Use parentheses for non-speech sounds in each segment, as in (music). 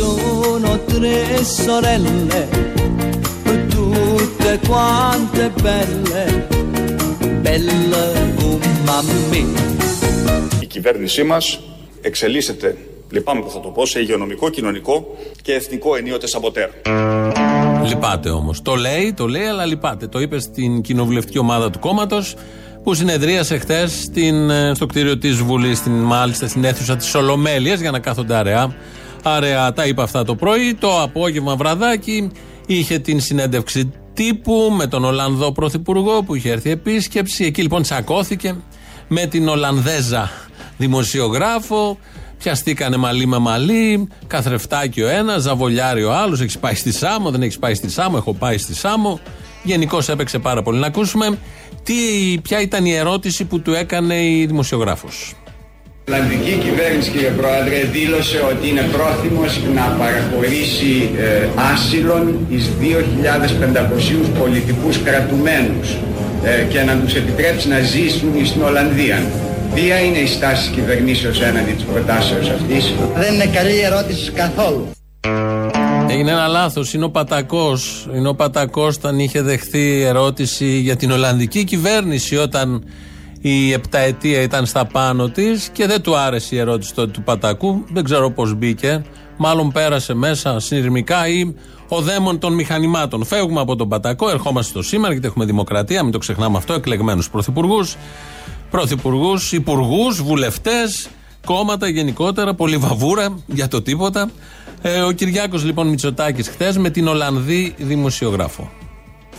Sono tre sorelle, tutte quante belle, belle come me. Η κυβέρνησή μας εξελίσσεται, λυπάμαι που θα το πω, σε υγειονομικό, κοινωνικό και εθνικό ενίοτε σαμποτέρ. Λυπάται όμως. Το λέει, το λέει, αλλά λυπάται. Το είπε στην κοινοβουλευτική ομάδα του κόμματος που συνεδρίασε χθες στο κτίριο της Βουλής, στην, μάλιστα στην αίθουσα της Ολομέλειας για να κάθονται αραιά. Αραιά τα είπε αυτά το πρωί. Το απόγευμα βραδάκι είχε την συνέντευξη τύπου με τον Ολλανδό Πρωθυπουργό που είχε έρθει επίσκεψη. Εκεί λοιπόν τσακώθηκε με την Ολλανδέζα δημοσιογράφο. Πιαστήκανε μαλλί με μαλλί, καθρεφτάκι ο ένας, ζαβολιάρι ο άλλος. Έχει πάει στη Σάμο, δεν έχει πάει στη Σάμο, έχω πάει στη Σάμο. Γενικώς έπαιξε πάρα πολύ. Να ακούσουμε τι, ποια ήταν η ερώτηση που του έκανε η δημοσιογράφος. Η Ολλανδική κυβέρνηση, κύριε Πρόεδρε, δήλωσε ότι είναι πρόθυμος να παραχωρήσει ε, άσυλον εις 2.500 πολιτικούς κρατουμένους ε, και να τους επιτρέψει να ζήσουν στην Ολλανδία. Ποια είναι η στάση της κυβερνήσεως έναντι της προτάσεως αυτής; Δεν είναι καλή ερώτηση καθόλου. Έγινε ένα λάθος. Είναι ο Πατακός. Είναι ο Πατακός όταν είχε δεχθεί ερώτηση για την Ολλανδική κυβέρνηση όταν η επταετία ήταν στα πάνω της και δεν του άρεσε η ερώτηση τότε του Πατακού. Δεν ξέρω πώς μπήκε. Μάλλον πέρασε μέσα συνειρμικά ή ο δαίμον των μηχανημάτων. Φεύγουμε από τον Πατακό, ερχόμαστε στο σήμερα γιατί έχουμε δημοκρατία, μην το ξεχνάμε αυτό. Εκλεγμένους πρωθυπουργούς, πρωθυπουργούς, υπουργούς, βουλευτές, κόμματα γενικότερα, πολύ βαβούρα για το τίποτα. Ε, ο Κυριάκος λοιπόν Μητσοτάκης χθες με την Ολλανδή δημοσιογράφο.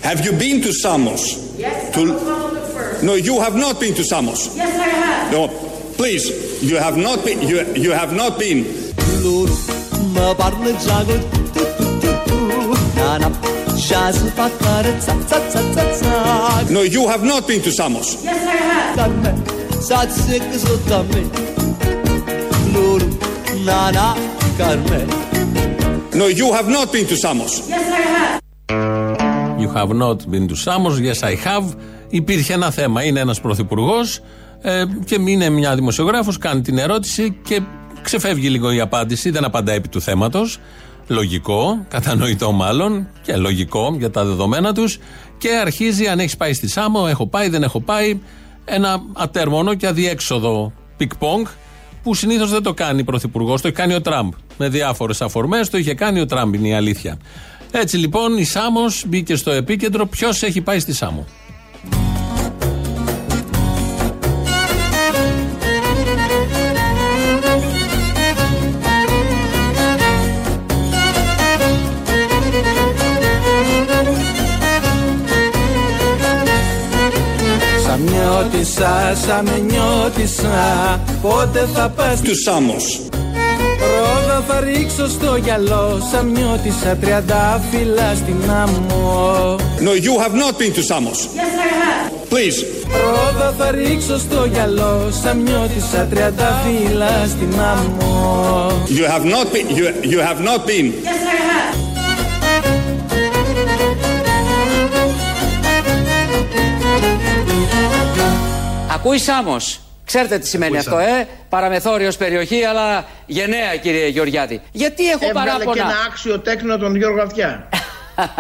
Have you been to Samos? Yes, To- I was one of the first. No, you have not been to Samos. Yes, I have. No, please, you have not been. You, you have not been. No, you have not been to Samos. Yes, I have. Carmen Saze kızıltame Loro Nana Carmen No, you have not been to Samos. Yes, I have. You have not been to Samos, yes I have. Υπήρχε ένα θέμα. Είναι ένας πρωθυπουργός ε, και είναι μια δημοσιογράφος, κάνει την ερώτηση και ξεφεύγει λίγο η απάντηση, δεν απαντάει επί του θέματος. Λογικό, κατανοητό μάλλον και λογικό για τα δεδομένα τους και αρχίζει αν έχεις πάει στη Σάμο, έχω πάει, δεν έχω πάει, ένα ατέρμονο και αδιέξοδο πινγκ-πονγκ που συνήθως δεν το κάνει η πρωθυπουργός, το έχει κάνει ο Τραμπ. Με διάφορες αφορμές το είχε κάνει ο Τραμπ, είναι η αλήθεια. Έτσι λοιπόν η Σάμος μπήκε στο επίκεντρο. Ποιος έχει πάει στη Σάμο; Σαν νιώτησα, σαν με νιώτησα Πότε θα πας To Samos. Ρόδα θα ρίξω στο γυαλό Σαν νιώτησα τριάντα φύλλα στην άμμο No, you have not been to Samos. Yes, I have. Please. Ρόδα θα ρίξω στο γυαλό Σαν νιώτησα τριάντα φύλλα στην άμμο You have not been. You, you have not been. Yes, I have. Ακούει Σάμος. Ξέρετε τι σημαίνει αυτό, ε; Παραμεθόριος περιοχή, αλλά γενναία, κύριε Γεωργιάτη. Γιατί έχω Έβγαλε και παράπονα; ένα άξιο τέκνο τον Γιώργο Αυτιά.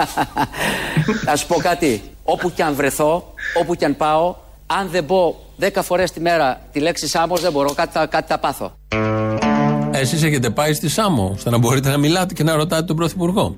(laughs) Θα σου πω κάτι. Όπου και αν βρεθώ, όπου και αν πάω, αν δεν πω 10 φορές τη μέρα τη λέξη Σάμος, δεν μπορώ. Κάτι θα, κάτι θα πάθω. Εσείς έχετε πάει στη Σάμο, ώστε να μπορείτε να μιλάτε και να ρωτάτε τον Πρωθυπουργό.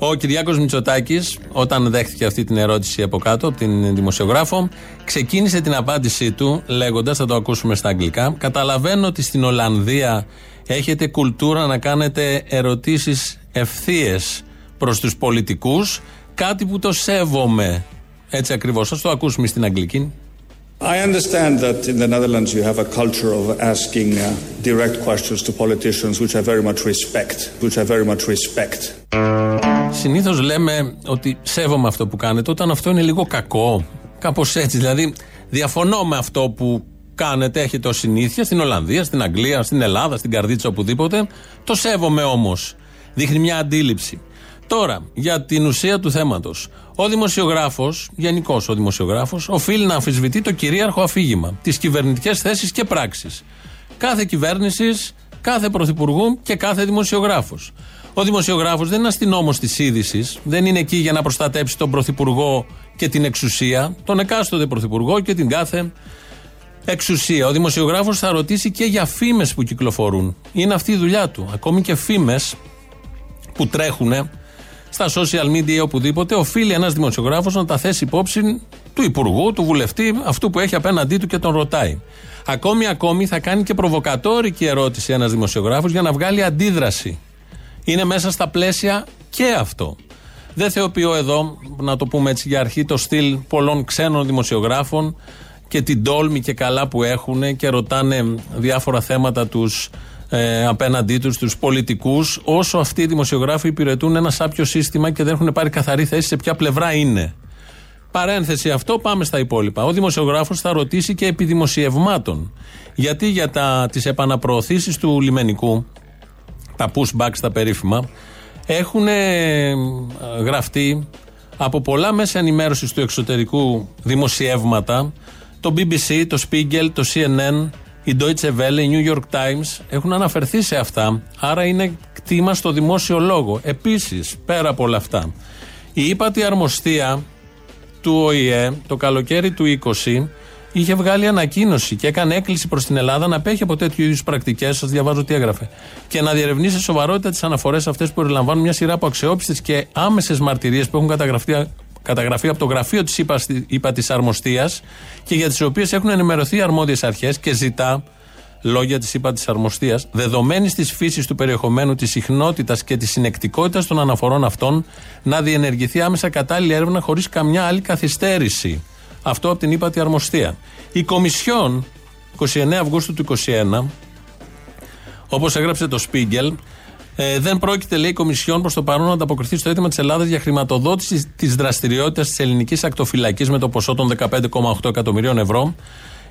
Ο Κυριάκος Μητσοτάκης, όταν δέχτηκε αυτή την ερώτηση από κάτω, από την δημοσιογράφο, ξεκίνησε την απάντησή του λέγοντας, θα το ακούσουμε στα αγγλικά, Καταλαβαίνω ότι στην Ολλανδία έχετε κουλτούρα να κάνετε ερωτήσεις ευθείες προς τους πολιτικούς, κάτι που το σέβομαι. Έτσι ακριβώς. Α το ακούσουμε στην αγγλική. I understand that in the Netherlands you have a culture of asking uh, direct questions to politicians, which I very much respect. Which I very much respect. Συνήθως λέμε ότι σέβομαι αυτό που κάνετε όταν αυτό είναι λίγο κακό. Κάπως έτσι. Δηλαδή, διαφωνώ με αυτό που κάνετε, έχετε ως συνήθεια στην Ολλανδία, στην Αγγλία, στην Ελλάδα, στην Καρδίτσα, οπουδήποτε. Το σέβομαι όμως. Δείχνει μια αντίληψη. Τώρα, για την ουσία του θέματος. Ο δημοσιογράφος, γενικώ ο δημοσιογράφος, οφείλει να αμφισβητεί το κυρίαρχο αφήγημα, τις κυβερνητικές θέσεις και πράξεις. Κάθε κυβέρνησης, κάθε πρωθυπουργού και κάθε δημοσιογράφος. Ο δημοσιογράφος δεν είναι αστυνόμος της είδησης, δεν είναι εκεί για να προστατέψει τον πρωθυπουργό και την εξουσία, τον εκάστοτε πρωθυπουργό και την κάθε εξουσία. Ο δημοσιογράφος θα ρωτήσει και για φήμες που κυκλοφορούν. Είναι αυτή η δουλειά του. Ακόμη και φήμες που τρέχουν στα social media ή οπουδήποτε, οφείλει ένας δημοσιογράφος να τα θέσει υπόψη του υπουργού, του βουλευτή, αυτού που έχει απέναντί του και τον ρωτάει. Ακόμη, ακόμη θα κάνει και προβοκατόρικη ερώτηση ένας δημοσιογράφος για να βγάλει αντίδραση. Είναι μέσα στα πλαίσια και αυτό. Δεν θεοποιώ εδώ, να το πούμε έτσι για αρχή, το στυλ πολλών ξένων δημοσιογράφων και την τόλμη και καλά που έχουν και ρωτάνε διάφορα θέματα τους ε, απέναντί τους, τους πολιτικούς, όσο αυτοί οι δημοσιογράφοι υπηρετούν ένα σάπιο σύστημα και δεν έχουν πάρει καθαρή θέση σε ποια πλευρά είναι. Παρένθεση αυτό, πάμε στα υπόλοιπα. Ο δημοσιογράφος θα ρωτήσει και επί δημοσιευμάτων. Γιατί για τις επαναπροωθήσεις του λιμενικού, τα pushbacks τα περίφημα, έχουν γραφτεί από πολλά μέσα ενημέρωσης του εξωτερικού δημοσιεύματα, το BBC, το Spiegel, το CNN, η Deutsche Welle, η New York Times έχουν αναφερθεί σε αυτά. Άρα είναι κτήμα στο δημόσιο λόγο. Επίσης, πέρα από όλα αυτά, η ύπατη αρμοστία του ΟΗΕ το καλοκαίρι του 20 είχε βγάλει ανακοίνωση και έκανε έκκληση προς την Ελλάδα να απέχει από τέτοιου είδους πρακτικές. Σας διαβάζω τι έγραφε. Και να διερευνήσει σε σοβαρότητα τις αναφορές αυτές που περιλαμβάνουν μια σειρά από αξιόπιστε και άμεσες μαρτυρίες που έχουν καταγραφεί, καταγραφεί από το γραφείο της ΥΠΑ της Αρμοστίας και για τις οποίες έχουν ενημερωθεί οι αρμόδιες αρχές και ζητά λόγια της ΥΠΑ της Αρμοστίας, δεδομένης της φύσης του περιεχομένου, της συχνότητας και της συνεκτικότητας των αναφορών αυτών, να διενεργηθεί άμεσα κατάλληλη έρευνα χωρίς καμιά άλλη καθυστέρηση. Αυτό από την ΥΠΑ τη Αρμοστία. Η Κομισιόν, 29 Αυγούστου του 2021, όπως έγραψε το Spiegel, ε, δεν πρόκειται, λέει η Κομισιόν, προς το παρόν να ανταποκριθεί στο αίτημα της Ελλάδας για χρηματοδότηση της δραστηριότητας της ελληνικής ακτοφυλακής με το ποσό των 15,8 εκατομμυρίων ευρώ,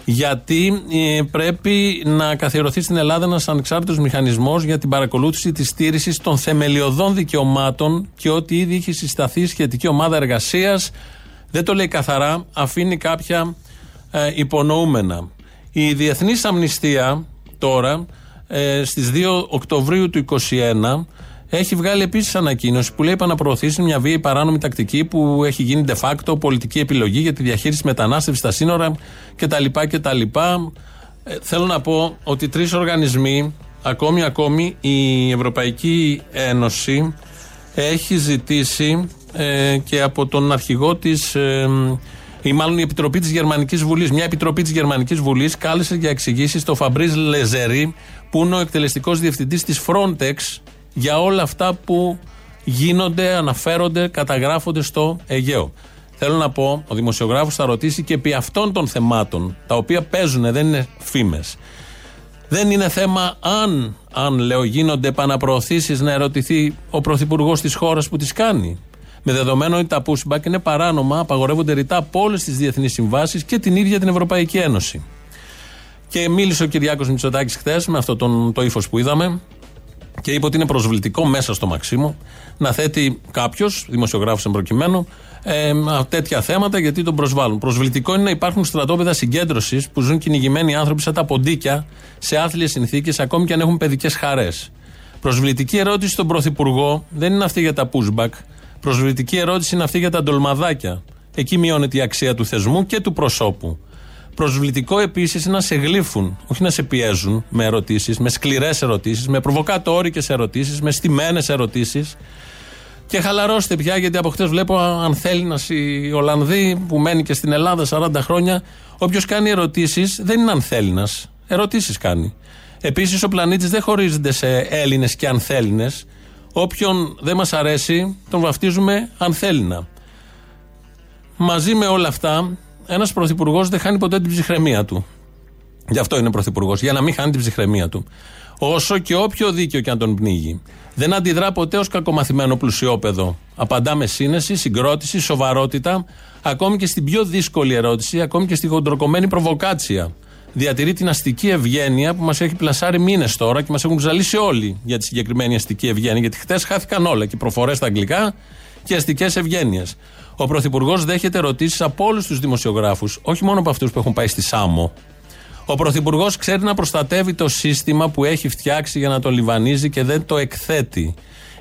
γιατί ε, πρέπει να καθιερωθεί στην Ελλάδα ένας ανεξάρτητος μηχανισμός για την παρακολούθηση της στήριξη των θεμελιωδών δικαιωμάτων και ότι ήδη έχει συσταθεί σχετική ομάδα εργασίας. Δεν το λέει καθαρά, αφήνει κάποια ε, υπονοούμενα. Η Διεθνής Αμνηστία τώρα ε, στις 2 Οκτωβρίου του 2021 έχει βγάλει επίσης ανακοίνωση που λέει επαναπροωθήσει μια βίαιη παράνομη τακτική που έχει γίνει de facto πολιτική επιλογή για τη διαχείριση μετανάστευσης στα σύνορα κτλ. κτλ. Ε, θέλω να πω ότι τρεις οργανισμοί, ακόμη ακόμη η Ευρωπαϊκή Ένωση έχει ζητήσει ε, και από τον αρχηγό της ε, ή μάλλον η Επιτροπή της Γερμανικής Βουλής. Μια Επιτροπή της Γερμανικής Βουλής κάλεσε για εξηγήσεις το Φαμπρίζ Λεζερή, που είναι ο εκτελεστικός διευθυντής της Frontex, για όλα αυτά που γίνονται, αναφέρονται, καταγράφονται στο Αιγαίο. Θέλω να πω, ο δημοσιογράφος θα ρωτήσει και επί αυτών των θεμάτων, τα οποία παίζουν, δεν είναι φήμες. Δεν είναι θέμα αν, αν λέω, γίνονται επαναπροωθήσεις να ερωτηθεί ο πρωθυπουργός της χώρας που τις κάνει. Με δεδομένο ότι τα pushback είναι παράνομα, απαγορεύονται ρητά από όλες τις διεθνείς συμβάσεις και την ίδια την Ευρωπαϊκή Ένωση. Και μίλησε ο Κυριάκος Μητσοτάκης χθες με αυτό τον, το ύφος που είδαμε και είπε ότι είναι προσβλητικό μέσα στο Μαξίμου να θέτει κάποιος, δημοσιογράφος εν προκειμένου, ε, τέτοια θέματα γιατί τον προσβάλλουν. Προσβλητικό είναι να υπάρχουν στρατόπεδα συγκέντρωσης που ζουν κυνηγημένοι άνθρωποι σαν τα ποντίκια σε άθλιες συνθήκες, ακόμη και αν έχουν παιδικές χαρές. Προσβλητική ερώτηση στον Πρωθυπουργό δεν είναι αυτή για τα pushback. Προσβλητική ερώτηση είναι αυτή για τα ντολμαδάκια. Εκεί μειώνεται η αξία του θεσμού και του προσώπου. Προσβλητικό επίσης είναι να σε γλύφουν, όχι να σε πιέζουν με ερωτήσεις, με σκληρές ερωτήσεις, με προβοκατόρικες ερωτήσεις, με στημένε ερωτήσεις. Και χαλαρώστε πια, γιατί από χτες βλέπω αν θέλει να η Ολλανδή που μένει και στην Ελλάδα 40 χρόνια. Όποιος κάνει ερωτήσεις δεν είναι αν θέλει να. Ερωτήσεις κάνει. Επίσης, ο πλανήτης δεν χωρίζεται σε Έλληνες και ανθέληνε. Όποιον δεν μας αρέσει, τον βαφτίζουμε ανθέληνα. Μαζί με όλα αυτά, ένας πρωθυπουργός δεν χάνει ποτέ την ψυχραιμία του. Γι' αυτό είναι πρωθυπουργός, για να μην χάνει την ψυχραιμία του. Όσο και όποιο δίκαιο και αν τον πνίγει. Δεν αντιδρά ποτέ ως κακομαθημένο πλουσιόπεδο. Απαντά με σύνεση, συγκρότηση, σοβαρότητα, ακόμη και στην πιο δύσκολη ερώτηση, ακόμη και στη χοντροκομμένη προβοκάτσια. Διατηρεί την αστική ευγένεια που μας έχει πλασάρει μήνες τώρα και μας έχουν ζαλίσει όλοι για τη συγκεκριμένη αστική ευγένεια. Γιατί χτες χάθηκαν όλα και προφορές στα αγγλικά και αστικές ευγένειες. Ο Πρωθυπουργός δέχεται ερωτήσεις από όλους τους δημοσιογράφους, όχι μόνο από αυτούς που έχουν πάει στη Σάμο. Ο Πρωθυπουργός ξέρει να προστατεύει το σύστημα που έχει φτιάξει για να το λιβανίζει και δεν το εκθέτει.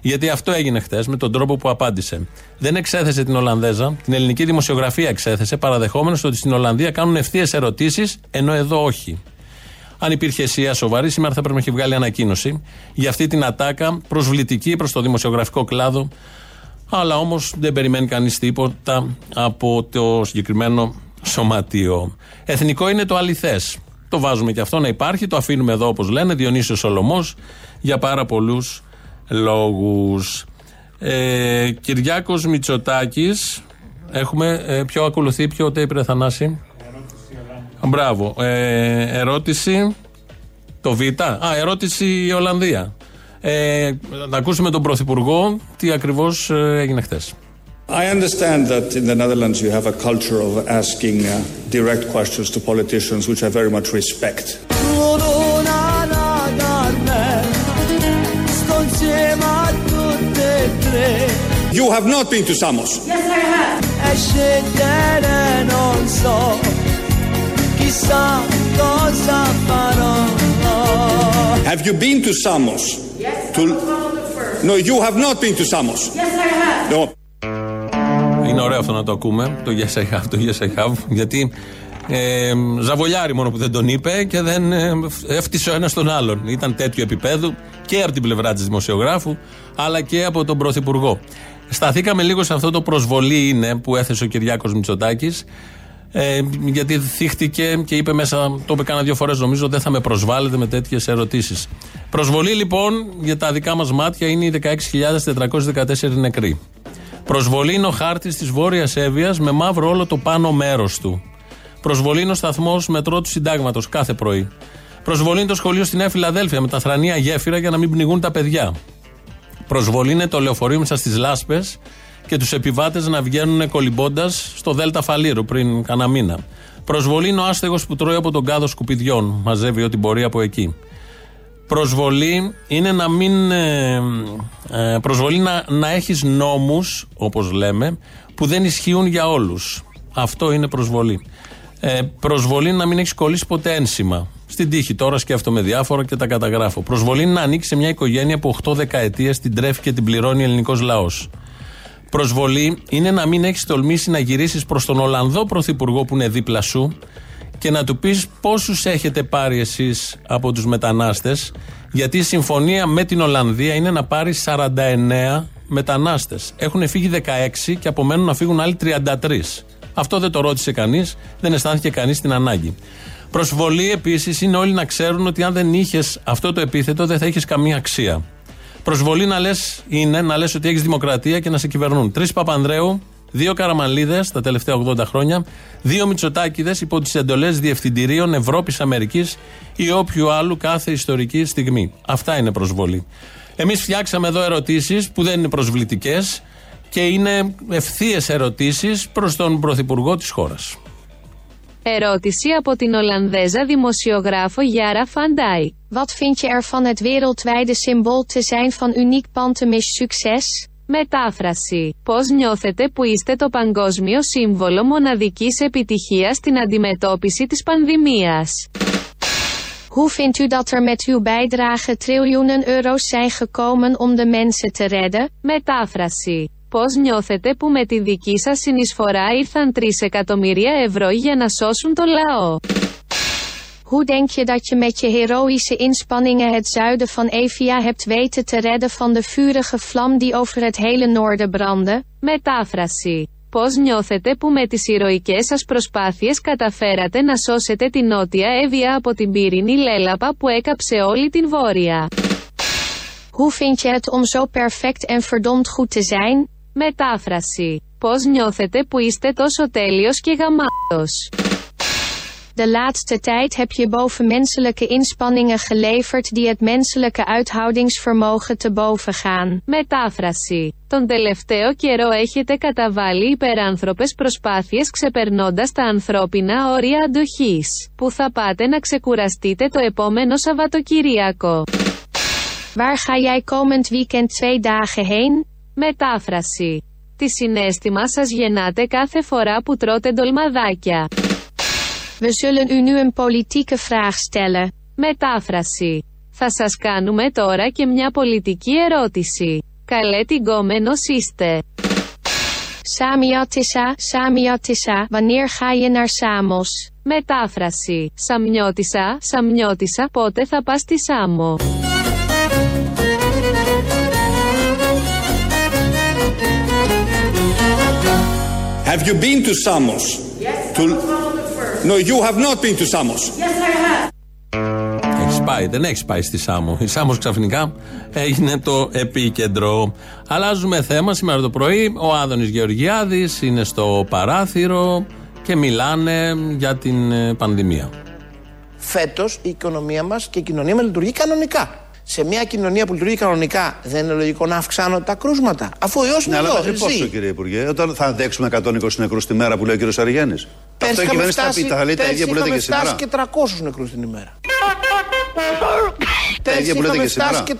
Γιατί αυτό έγινε χθες με τον τρόπο που απάντησε. Δεν εξέθεσε την Ολλανδέζα, την ελληνική δημοσιογραφία εξέθεσε, παραδεχόμενος ότι στην Ολλανδία κάνουν ευθείες ερωτήσεις, ενώ εδώ όχι. Αν υπήρχε αισία σοβαρή, σήμερα θα πρέπει να έχει βγάλει ανακοίνωση για αυτή την ατάκα προσβλητική προς το δημοσιογραφικό κλάδο. Αλλά όμως δεν περιμένει κανείς τίποτα από το συγκεκριμένο σωματείο. Εθνικό είναι το αληθές. Το βάζουμε και αυτό να υπάρχει, το αφήνουμε εδώ όπως λένε, Διονύσιος Σολομός, για πάρα πολλούς λόγους. Ε, Κυριάκος Μητσοτάκης Έχουμε, ε, ποιο ακολουθεί, ποιο τέπρε Θανάση; Μπράβο, ε, ερώτηση Το Β, α, ερώτηση η Ολλανδία ε, Να ακούσουμε τον Πρωθυπουργό Τι ακριβώς ε, έγινε χθες I understand that in the Netherlands you have a culture of asking uh, direct questions to politicians, which I very much respect. You have not been to Samos. Yes, I have. Have you been to Samos? Yes, To- I was one of the first. No, you have not been to Samos. Yes, I have. No. Είναι ωραίο αυτό να το ακούμε, το Yes I have, το Yes I have, γιατί ε, ζαβολιάρι μόνο που δεν τον είπε και δεν ε, έφτιασε ο ένας τον άλλον. Ήταν τέτοιο επίπεδου και από την πλευρά της δημοσιογράφου, αλλά και από τον Πρωθυπουργό. Σταθήκαμε λίγο σε αυτό το προσβολή είναι που έθεσε ο Κυριάκος Μητσοτάκης ε, γιατί θύχτηκε και είπε μέσα, το είπε κάνα δύο φορές νομίζω, δεν θα με προσβάλλετε με τέτοιες ερωτήσεις. Προσβολή λοιπόν για τα δικά μας μάτια είναι οι 16.414 νεκροί. Προσβολή είναι ο χάρτης της Βόρειας Εύβοιας με μαύρο όλο το πάνω μέρος του. Προσβολή είναι ο σταθμός μετρό του συντάγματος κάθε πρωί. Προσβολή είναι το σχολείο στη Νέα Φιλαδέλφια με τα θρανία γέφυρα για να μην πνιγούν τα παιδιά. Προσβολή είναι το λεωφορείο μέσα στις λάσπες και τους επιβάτες να βγαίνουν κολυμπώντας στο Δέλτα Φαλήρου πριν κανένα μήνα. Προσβολή είναι ο άστεγος που τρώει από τον κάδο σκουπιδιών. Μαζεύει ό,τι μπορεί από εκεί. Προσβολή είναι να μην. Ε, ε, προσβολή να, να έχεις νόμους, όπως λέμε, που δεν ισχύουν για όλους. Αυτό είναι προσβολή. Ε, προσβολή είναι να μην έχεις κολλήσει ποτέ ένσημα. Στην τύχη τώρα σκέφτομαι διάφορα και τα καταγράφω. Προσβολή είναι να ανήκει σε μια οικογένεια που 8 δεκαετίες την τρέφει και την πληρώνει ελληνικός λαός. Προσβολή είναι να μην έχεις τολμήσει να γυρίσεις προς τον Ολλανδό Πρωθυπουργό που είναι δίπλα σου και να του πεις πόσους έχετε πάρει εσείς από τους μετανάστες, γιατί η συμφωνία με την Ολλανδία είναι να πάρεις 49 μετανάστες. Έχουν φύγει 16 και απομένουν να φύγουν άλλοι 33. Αυτό δεν το ρώτησε κανείς, δεν αισθάνθηκε κανείς την ανάγκη. Προσβολή επίσης είναι όλοι να ξέρουν ότι αν δεν είχες αυτό το επίθετο δεν θα είχες καμία αξία. Προσβολή να λες είναι να λες ότι έχεις δημοκρατία και να σε κυβερνούν. Τρεις Παπανδρέου, δύο Καραμαλίδες τα τελευταία 80 χρόνια, δύο Μητσοτάκηδες υπό τις εντολές διευθυντηρίων Ευρώπης, Αμερικής ή όποιου άλλου κάθε ιστορική στιγμή. Αυτά είναι προσβολή. Εμείς φτιάξαμε εδώ ερωτήσεις που δεν είναι προσβλητικές και είναι ευθείε ερωτήσεις προς τον Πρωθυπουργό της χώρας. Ερώτηση από την Ολλανδέζα δημοσιογράφο Γιάρα Φαντάι. Wat vind je ervan het wereldwijde symbool te zijn van uniek pantomisch succes? Μετάφραση. Πώς νιώθετε που είστε το παγκόσμιο σύμβολο μοναδικής επιτυχίας στην αντιμετώπιση της πανδημίας; Hoe vindt u dat er met uw bijdrage triljoenen euro's zijn gekomen om de mensen te redden? Μετάφραση. Πώς νιώθετε που με τη δική σας συνεισφορά ήρθαν 3 εκατομμύρια ευρώ για να σώσουν το λαό; Hoe denk je dat je met je heroïsche inspanningen het zuiden van Evia hebt weten te redden van de vurige vlam die over het hele noorden brandde? Μετάφραση. Πώς νιώθετε που με τις ηρωικές σας προσπάθειες καταφέρατε να σώσετε την νότια Εύβοια από την πύρινη λέλαπα που έκαψε όλη την βόρεια; Hoe vind je het om zo perfect en verdomd goed te zijn? Μετάφραση. Πώς νιώθετε που είστε τόσο τέλειος και γαμάτος; De laatste tijd heb je bovenmenselijke inspanningen geleverd die het menselijke uithoudingsvermogen te boven gaan. Μετάφραση. Τον τελευταίο καιρό έχετε καταβάλει υπεράνθρωπες προσπάθειες ξεπερνώντας τα ανθρώπινα όρια αντοχής. Που θα πάτε να ξεκουραστείτε το επόμενο Σαββατοκυριακό; Waar ga jij komend weekend twee dagen heen? Μετάφραση. Τι συνέστημα σας γεννάτε κάθε φορά που τρώτε ντολμαδάκια. We zullen u nu een politieke vraag stellen. Μετάφραση. Θα σας κάνουμε τώρα και μια πολιτική ερώτηση. Καλέ την κόμενος είστε. Samiatissa, Samiatissa, wanneer ga je naar Samos? Μετάφραση. Σαμιώτησα, Σαμιώτησα, πότε θα πας στη Σάμο; Have you been to Samos? Yes, To- I was one of the first. No, you have not been to Samos. Yes, I have. Έχεις πάει, δεν έχεις πάει στη Σάμο. Η Σάμος ξαφνικά έγινε το επίκεντρο. Αλλάζουμε θέμα σήμερα το πρωί. Ο Άδωνης Γεωργιάδης είναι στο παράθυρο και μιλάνε για την ε, πανδημία. Φέτος η οικονομία μας και η κοινωνία μας λειτουργεί κανονικά. Σε μια κοινωνία που λειτουργεί κανονικά, δεν είναι λογικό να αυξάνονται τα κρούσματα. Αφού ο ιός είναι Ναι, αλλά εδώ. μέχρι ζει. πόσο, κύριε Υπουργέ, όταν θα αντέξουμε 120 νεκρούς τη μέρα που λέει ο κύριος Αργιάννη. Αυτό Πέρσι η είχαμε κυβέρνηση θα φτάσει, πει, θα λέει τα πέρσι ίδια που λέτε είχαμε και σήμερα. φτάσει και 300 νεκρούς την ημέρα. Τα Πέρσι ίδια που λέτε είχαμε και σήμερα. φτάσει και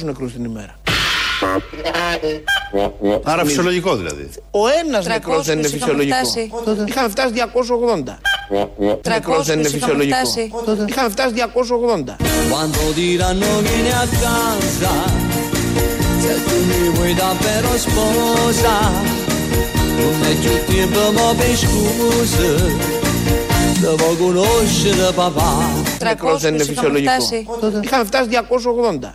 300 νεκρούς την ημέρα. Άρα φυσιολογικό δηλαδή. Ο ένας νεκρός δεν είναι είχαμε φυσιολογικό. φτάσει. Είχαμε φτάσει 280. Νεκρός δεν είναι 300 είχαμε φυσιολογικό. φτάσει. Είχαμε φτάσει 280. Quando diranno vieni a casa, se tu mi vuoi davvero sposa, non è più tempo ma per scuse, devo conoscere papà. Νεκρός δεν είναι 300 είχαμε φυσιολογικό. φτάσει. Είχαμε φτάσει 280.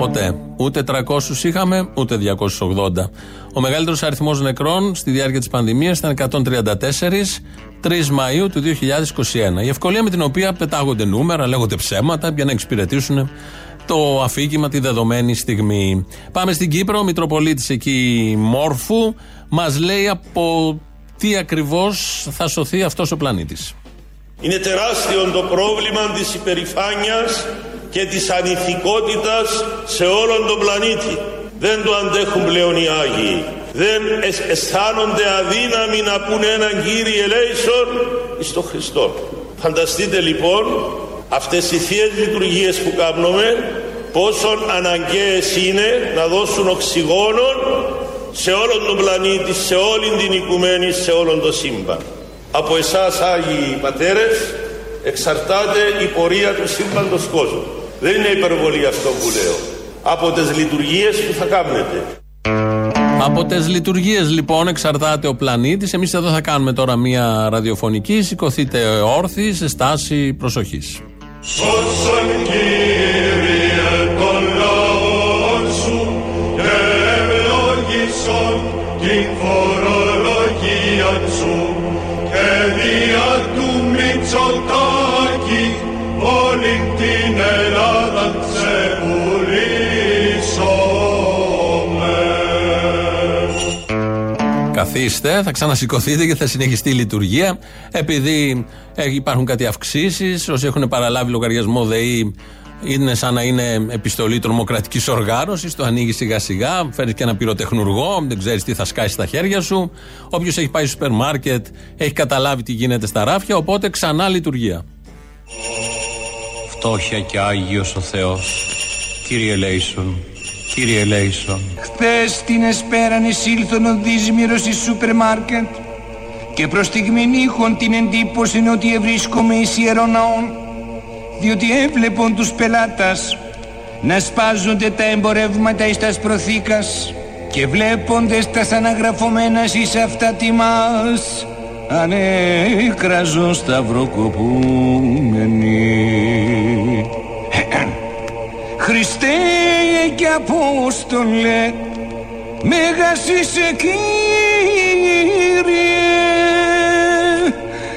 Ποτέ. Ούτε 300 είχαμε, ούτε 280. Ο μεγαλύτερος αριθμός νεκρών στη διάρκεια της πανδημίας ήταν 134, 3 Μαου του 2021. Η ευκολία με την οποία πετάγονται νούμερα, λέγονται ψέματα για να εξυπηρετήσουν το αφήγημα τη δεδομένη στιγμή. Πάμε στην Κύπρο. Ο Μητροπολίτης εκεί Μόρφου μας λέει από τι ακριβώς θα σωθεί αυτός ο πλανήτης. Είναι τεράστιο το πρόβλημα της υπερηφάνειας και της ανηθικότητας σε όλον τον πλανήτη. Δεν το αντέχουν πλέον οι Άγιοι. Δεν αισ- αισθάνονται αδύναμοι να πούνε έναν Κύριε Λέισον εις τον Χριστό. Φανταστείτε λοιπόν αυτές οι θείες λειτουργίες που κάνουμε πόσο αναγκαίες είναι να δώσουν οξυγόνο σε όλον τον πλανήτη, σε όλη την οικουμένη, σε όλον το σύμπαν. Από εσάς Άγιοι Πατέρες εξαρτάται η πορεία του σύμπαντος κόσμου. Δεν είναι υπερβολή αυτό που λέω. Από τις λειτουργίες που θα κάνετε. Από τις λειτουργίες λοιπόν εξαρτάται ο πλανήτης. Εμείς εδώ θα κάνουμε τώρα μία ραδιοφωνική. Σηκωθείτε όρθιοι σε στάση προσοχής. Σώσον Κύριε των λαών σου και ευλόγησον την φορολογία σου και δια του Μητσοτάκη όλη την Ελλάδα ξεπουλήσομε. Καθίστε, θα ξανασηκωθείτε και θα συνεχιστεί η λειτουργία. Επειδή ε, υπάρχουν κάτι αυξήσεις, όσοι έχουν παραλάβει λογαριασμό ΔΕΗ είναι σαν να είναι επιστολή τρομοκρατικής οργάνωσης. Το ανοίγει σιγά σιγά, φέρνεις και ένα πυροτεχνουργό, δεν ξέρεις τι θα σκάσει στα χέρια σου. Όποιος έχει πάει στο σούπερ μάρκετ έχει καταλάβει τι γίνεται στα ράφια, οπότε ξανά λειτουργία. Φτώχεια και Άγιος ο Θεός. Κύριε Λέισον, Κύριε Λέισον. Χθες την εσπέραν εισήλθον ο Δίσμυρος εις σούπερ μάρκετ και προς στιγμήν είχον την εντύπωση ότι ευρίσκομαι εις ιερών ναών διότι έβλεπον τους πελάτας να σπάζονται τα εμπορεύματα εις τας προθήκας και βλέποντες τας αναγραφωμένας εις αυτά τιμάς ανέκραζον σταυροκοπούμενοι. Χριστέ και Απόστολε Μέγας είσαι Κύριε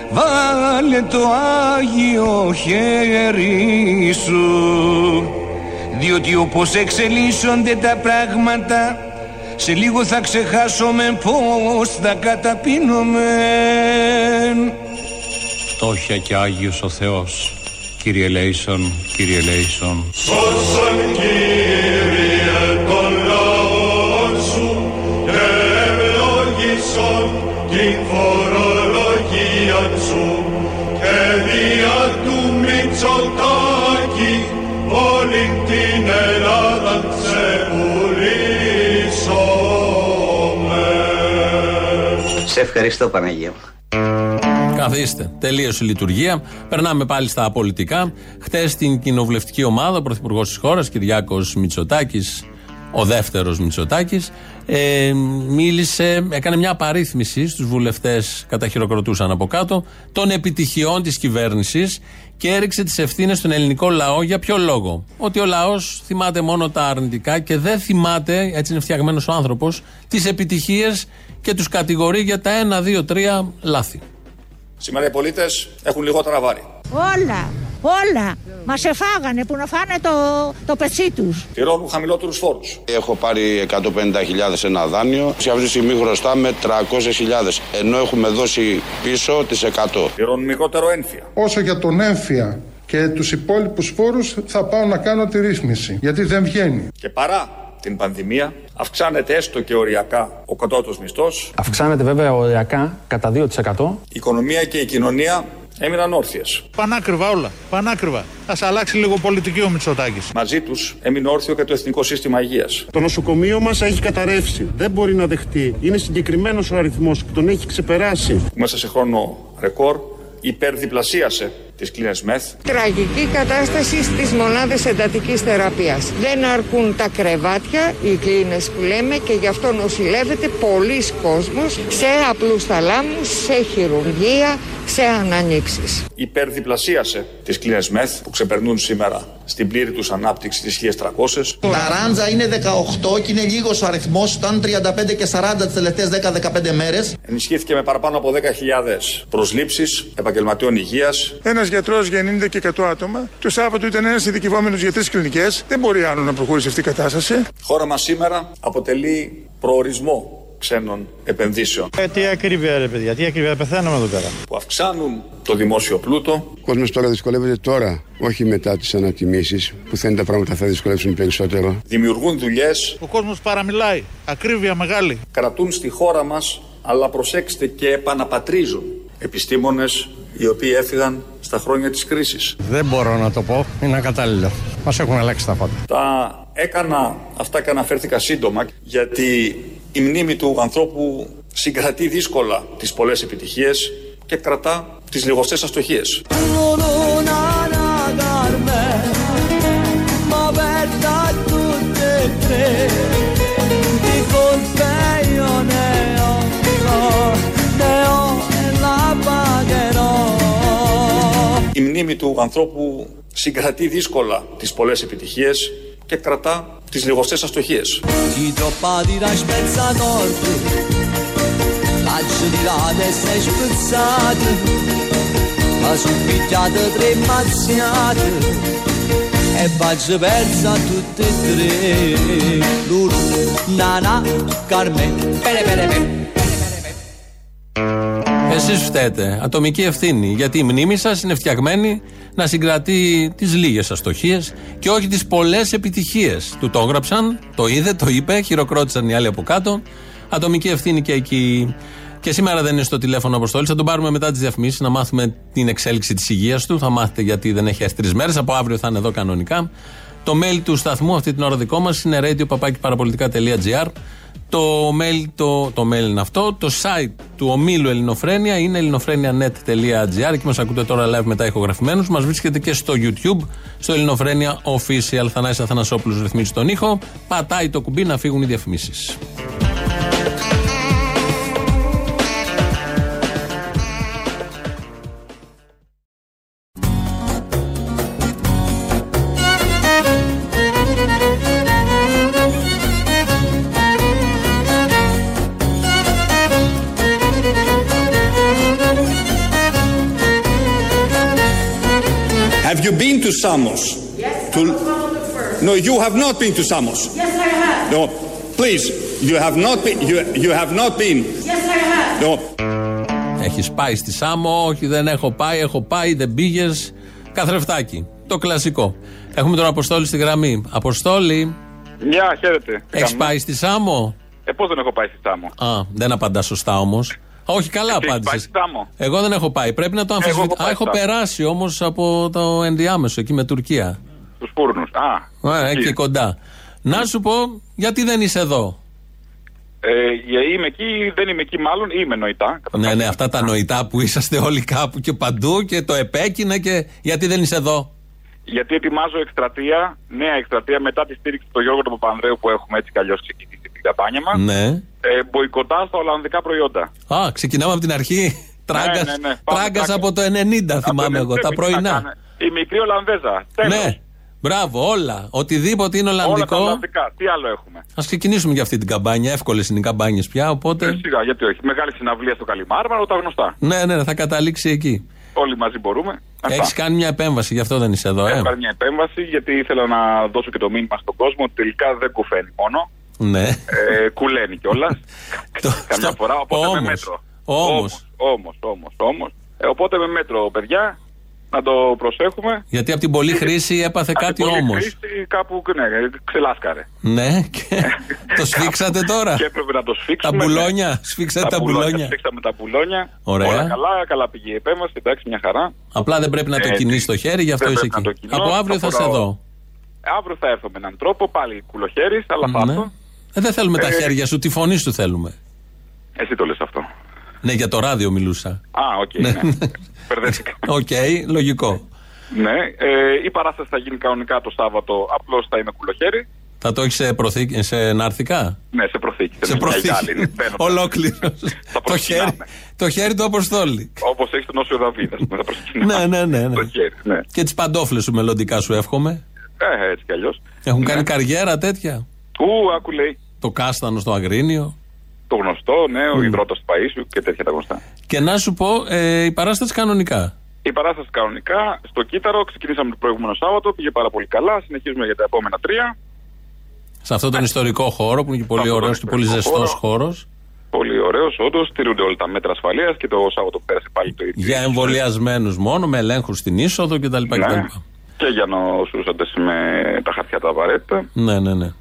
Βάλε το Άγιο χέρι σου Διότι όπως εξελίσσονται τα πράγματα Σε λίγο θα ξεχάσουμε πως θα καταπίνουμε Φτώχεια και Άγιος ο Θεός Κύριε Λέισον, Κύριε Λέισον. Σώσον Κύριε τον λαό σου και ευλόγησον την φορολογία σου και δια του Μητσοτάκη Σε ευχαριστώ Παναγία μου. Καθίστε. Τελείωσε η λειτουργία. Περνάμε πάλι στα πολιτικά. Χθε στην κοινοβουλευτική ομάδα, ο Πρωθυπουργός της χώρας, Κυριάκος Μητσοτάκης, ο δεύτερος Μητσοτάκης, ε, μίλησε, έκανε μια απαρίθμηση στους βουλευτές, καταχειροκροτούσαν από κάτω, των επιτυχιών της κυβέρνησης και έριξε τις ευθύνες στον ελληνικό λαό. Για ποιο λόγο; Ότι ο λαός θυμάται μόνο τα αρνητικά και δεν θυμάται, έτσι είναι φτιαγμένος ο άνθρωπος, τις επιτυχίες και τους κατηγορεί για τα ένα, δύο, τρία λάθη. Σήμερα οι πολίτες έχουν λιγότερα βάρη. Όλα, όλα. Μας εφάγανε που να φάνε το, το πετσί τους. Πληρώνουν χαμηλότερους φόρους. Έχω πάρει 150.000 ένα δάνειο. Σε αυτή τη στιγμή χρωστάμε 300.000. Ενώ έχουμε δώσει πίσω τις 100. Πληρώνουν μικρότερο ένφια. Όσο για τον έμφυα και τους υπόλοιπους φόρους θα πάω να κάνω τη ρύθμιση. Γιατί δεν βγαίνει. Και παρά την πανδημία αυξάνεται έστω και οριακά ο κατώτατος μισθός. Αυξάνεται βέβαια οριακά κατά 2%. Η οικονομία και η κοινωνία έμειναν όρθιες. Πανάκριβα όλα. Πανάκριβα. Α αλλάξει λίγο πολιτική ο Μητσοτάκης. Μαζί τους έμεινε όρθιο και το Εθνικό Σύστημα Υγείας. Το νοσοκομείο μας έχει καταρρεύσει. Δεν μπορεί να δεχτεί. Είναι συγκεκριμένος ο αριθμός και τον έχει ξεπεράσει. Μέσα σε χρόνο ρεκόρ υπερδιπλασίασε τις κλίνες ΜΕΘ. Τραγική κατάσταση στις μονάδες εντατικής θεραπείας. Δεν αρκούν τα κρεβάτια, οι κλίνες που λέμε και γι' αυτό νοσηλεύεται πολλοί κόσμος σε απλούς θαλάμους, σε χειρουργία, σε ανανύψεις. Υπερδιπλασίασε τις κλίνες ΜΕΘ που ξεπερνούν σήμερα στην πλήρη τους ανάπτυξη της 1300. Τα ράντζα είναι 18 και είναι λίγος ο αριθμός, ήταν 35 και 40 τις τελευταίες 10-15 μέρες. Ενισχύθηκε με παραπάνω από 10.000 προσλήψεις επαγγελματιών υγείας. Ένας γιατρός για 90 και 100 άτομα, το Σάββατο ήταν ένας ειδικευόμενος για τρεις κλινικές. Δεν μπορεί άλλο να προχωρήσει αυτή η κατάσταση. Η χώρα μας σήμερα αποτελεί προορισμό ξένων επενδύσεων. Ε, τι ακρίβεια ρε παιδιά, τι ακρίβεια, πεθαίνουμε εδώ πέρα. Που αυξάνουν το δημόσιο πλούτο. Ο κόσμος τώρα δυσκολεύεται τώρα, όχι μετά τις ανατιμήσεις, που θα είναι τα πράγματα θα δυσκολεύσουν περισσότερο. Δημιουργούν δουλειές. Ο κόσμος παραμιλάει, ακρίβεια μεγάλη. Κρατούν στη χώρα μας, αλλά προσέξτε και επαναπατρίζουν επιστήμονες οι οποίοι έφυγαν στα χρόνια της κρίσης. Δεν μπορώ να το πω, είναι ακατάλληλο. Μας έχουν αλλάξει τα πάντα. Τα έκανα αυτά και αναφέρθηκα σύντομα γιατί η μνήμη του ανθρώπου συγκρατεί δύσκολα τις πολλές επιτυχίες και κρατά τις λιγοστές αστοχίες. Μνήμη του ανθρώπου συγκρατεί δύσκολα τις πολλές επιτυχίες και κρατά τις λιγοστές αστοχίες. e faccio persa tutte e tre Lulu, Nana, Carmen, pere pere pere Εσείς φταίτε. Ατομική ευθύνη. Γιατί η μνήμη σας είναι φτιαγμένη να συγκρατεί τις λίγες αστοχίες και όχι τις πολλές επιτυχίες. Του το έγραψαν, το είδε, το είπε, χειροκρότησαν οι άλλοι από κάτω. Ατομική ευθύνη και εκεί. Και σήμερα δεν είναι στο τηλέφωνο Αποστόλη. Θα τον πάρουμε μετά τις διαφημίσεις να μάθουμε την εξέλιξη της υγείας του. Θα μάθετε γιατί δεν έχει έρθει τρεις μέρες. Από αύριο θα είναι εδώ κανονικά. Το mail του σταθμού αυτή την ώρα δικό μας είναι radio.parapolitica.gr. Το mail, το, το mail είναι αυτό. Το site του ομίλου Ελληνοφρένια είναι ελληνοφρένια.net.gr και μας ακούτε τώρα live μετά ηχογραφημένους. Μας βρίσκεται και στο YouTube, στο Ελληνοφρένια Official. Θανάσης Αθανασόπουλος ρυθμίζει τον ήχο. Πατάει το κουμπί να φύγουν οι διαφημίσεις. Samos? Yes, To- I was one of the first. No, you have not been to Samos. Yes, I have. No. Please, you have not been. You, you have not been. Yes, I have. No. Έχεις πάει στη Σάμο, όχι δεν έχω πάει, έχω πάει, δεν πήγες. Καθρεφτάκι. Το κλασικό. Έχουμε τον Αποστόλη στη γραμμή. Αποστόλη, Γεια, χαίρετε. Τι έχεις κάνουμε; πάει στη Σάμο; Ε, πώς δεν έχω πάει στη Σάμο; Α, δεν απαντάς σωστά όμως. Όχι, καλά Εσύ έχεις πάει απάντησες. στη Σάμο. Εγώ δεν έχω πάει. Πρέπει να το Εγώ αμφισβητήσω. έχω Α, πάει έχω στη Σάμο. περάσει όμως από το ενδιάμεσο εκεί με Τουρκία. Στου φούρνου. Α, Ε, εκεί κοντά. Να σου πω, γιατί δεν είσαι εδώ; Ε, ε, είμαι εκεί, δεν είμαι εκεί μάλλον, είμαι νοητά. Ναι, ναι, αυτά τα νοητά που είσαστε όλοι κάπου και παντού και το επέκεινα και γιατί δεν είσαι εδώ; Γιατί ετοιμάζω εκστρατεία, νέα εκστρατεία μετά τη στήριξη του Γιώργου του Παπανδρέου που έχουμε έτσι κι αλλιώς ξεκινήσει την καμπάνια μας. Ναι. Ε, μποϊκοτά στα Ολλανδικά προϊόντα. Α, ξεκινάμε από την αρχή. Τράγκα ναι, ναι, πάμε τράγκα τράγκα. από το 90, θυμάμαι εγώ, τα Πρέπει να πρωινά. κάνω. Η μικρή Ολλανδέζα. Τέλος. Ναι, μπράβο, όλα. Οτιδήποτε είναι Όλα τα Ολλανδικό. Ολλανδικά. Τι άλλο έχουμε; Α ξεκινήσουμε για αυτή την καμπάνια. Εύκολες είναι οι καμπάνιες πια, οπότε. Ε, σιγά, γιατί όχι. Μεγάλη συναυλία στο Καλιμάρμαρο, τα γνωστά. Ναι, ναι, θα καταλήξει εκεί. Όλοι μαζί μπορούμε. Αυτά. Έχεις κάνει μια επέμβαση, γι' αυτό δεν είσαι εδώ, ε; Έχω κάνει μια επέμβαση γιατί ήθελα να δώσω και το μήνυμα στον κόσμο ότι τελικά δεν κουφαίνει μόνο. Ναι. Ε, κουλαίνει κιόλας. (laughs) Καμιά φορά, οπότε Όμως, με μέτρο. όμως. Όμως, όμως, όμως. Ε, οπότε με μέτρο, παιδιά, να το προσέχουμε. Γιατί από την πολλή χρήση έπαθε Από την κάτι πολλή όμως. χρήση κάπου ναι, ξελάσκαρε. Ναι, και (laughs) το σφίξατε τώρα; Και έπρεπε να το Τα σφίξουμε. μπουλόνια, ναι. σφίξατε τα μπουλόνια. Σφίξαμε τα μπουλόνια. Ωραία. Όλα καλά, καλά πήγε η επέμβαση, εντάξει, μια χαρά. Απλά δεν πρέπει να το Ε, κινείς στο χέρι, γι' αυτό δεν είσαι πρέπει εκεί. να το κινώ, Από αύριο θα σε φοράω- δω. Αύριο θα έρθω με έναν τρόπο, πάλι κουλοχέρις, αλλά θα Ναι. έρθω. Ε, δεν θέλουμε τα Ε, χέρια σου, τη φωνή σου θέλουμε. Εσύ το λες αυτό. Ναι, για το ράδιο μιλούσα. Α, οκ, ναι. Μπερδεύτηκα. (laughs) Οκ, λογικό. Ναι, ε, η παράσταση θα γίνει κανονικά το Σάββατο, απλώς θα είμαι κουλοχέρης. Θα το έχεις σε, προθήκη, σε νάρθηκα. Ναι, σε προθήκη. Σε προθήκη. Ολόκληρος. το, χέρι, το χέρι του Αποστόλη. Όπως έχει τον Όσιο Δαβίδα, θα προσκυνάμε. ναι, ναι, ναι. ναι. Το χέρι, ναι. Και τις παντόφλες σου μελωδικά σου εύχομαι. Ε, έτσι κι αλλιώς. Έχουν κάνει καριέρα τέτοια; Ου, άκου λέει. Το κάστανο στο Αγρίνιο. Το γνωστό, ναι, ο υδρότα του Παίσιου και τέτοια τα γνωστά. Και να σου πω, ε, η παράσταση κανονικά. Η παράσταση κανονικά στο Κύτταρο ξεκινήσαμε το προηγούμενο Σάββατο, πήγε πάρα πολύ καλά. Συνεχίζουμε για τα επόμενα τρία. Σε αυτόν τον ιστορικό χώρο που είναι και πολύ αυτόν τον ωραίο και πολύ ιστορικό ζεστός χώρο. χώρος. Πολύ ωραίος, όντως. Στηρούνται όλα τα μέτρα ασφαλείας και το Σάββατο που πέρασε πάλι το ίδιο. Για εμβολιασμένους μόνο, με ελέγχους στην είσοδο κτλ. Ναι. κτλ. Και για νοσούσαντες με τα χαρτιά τα απαραίτητα. Ναι, ναι, ναι.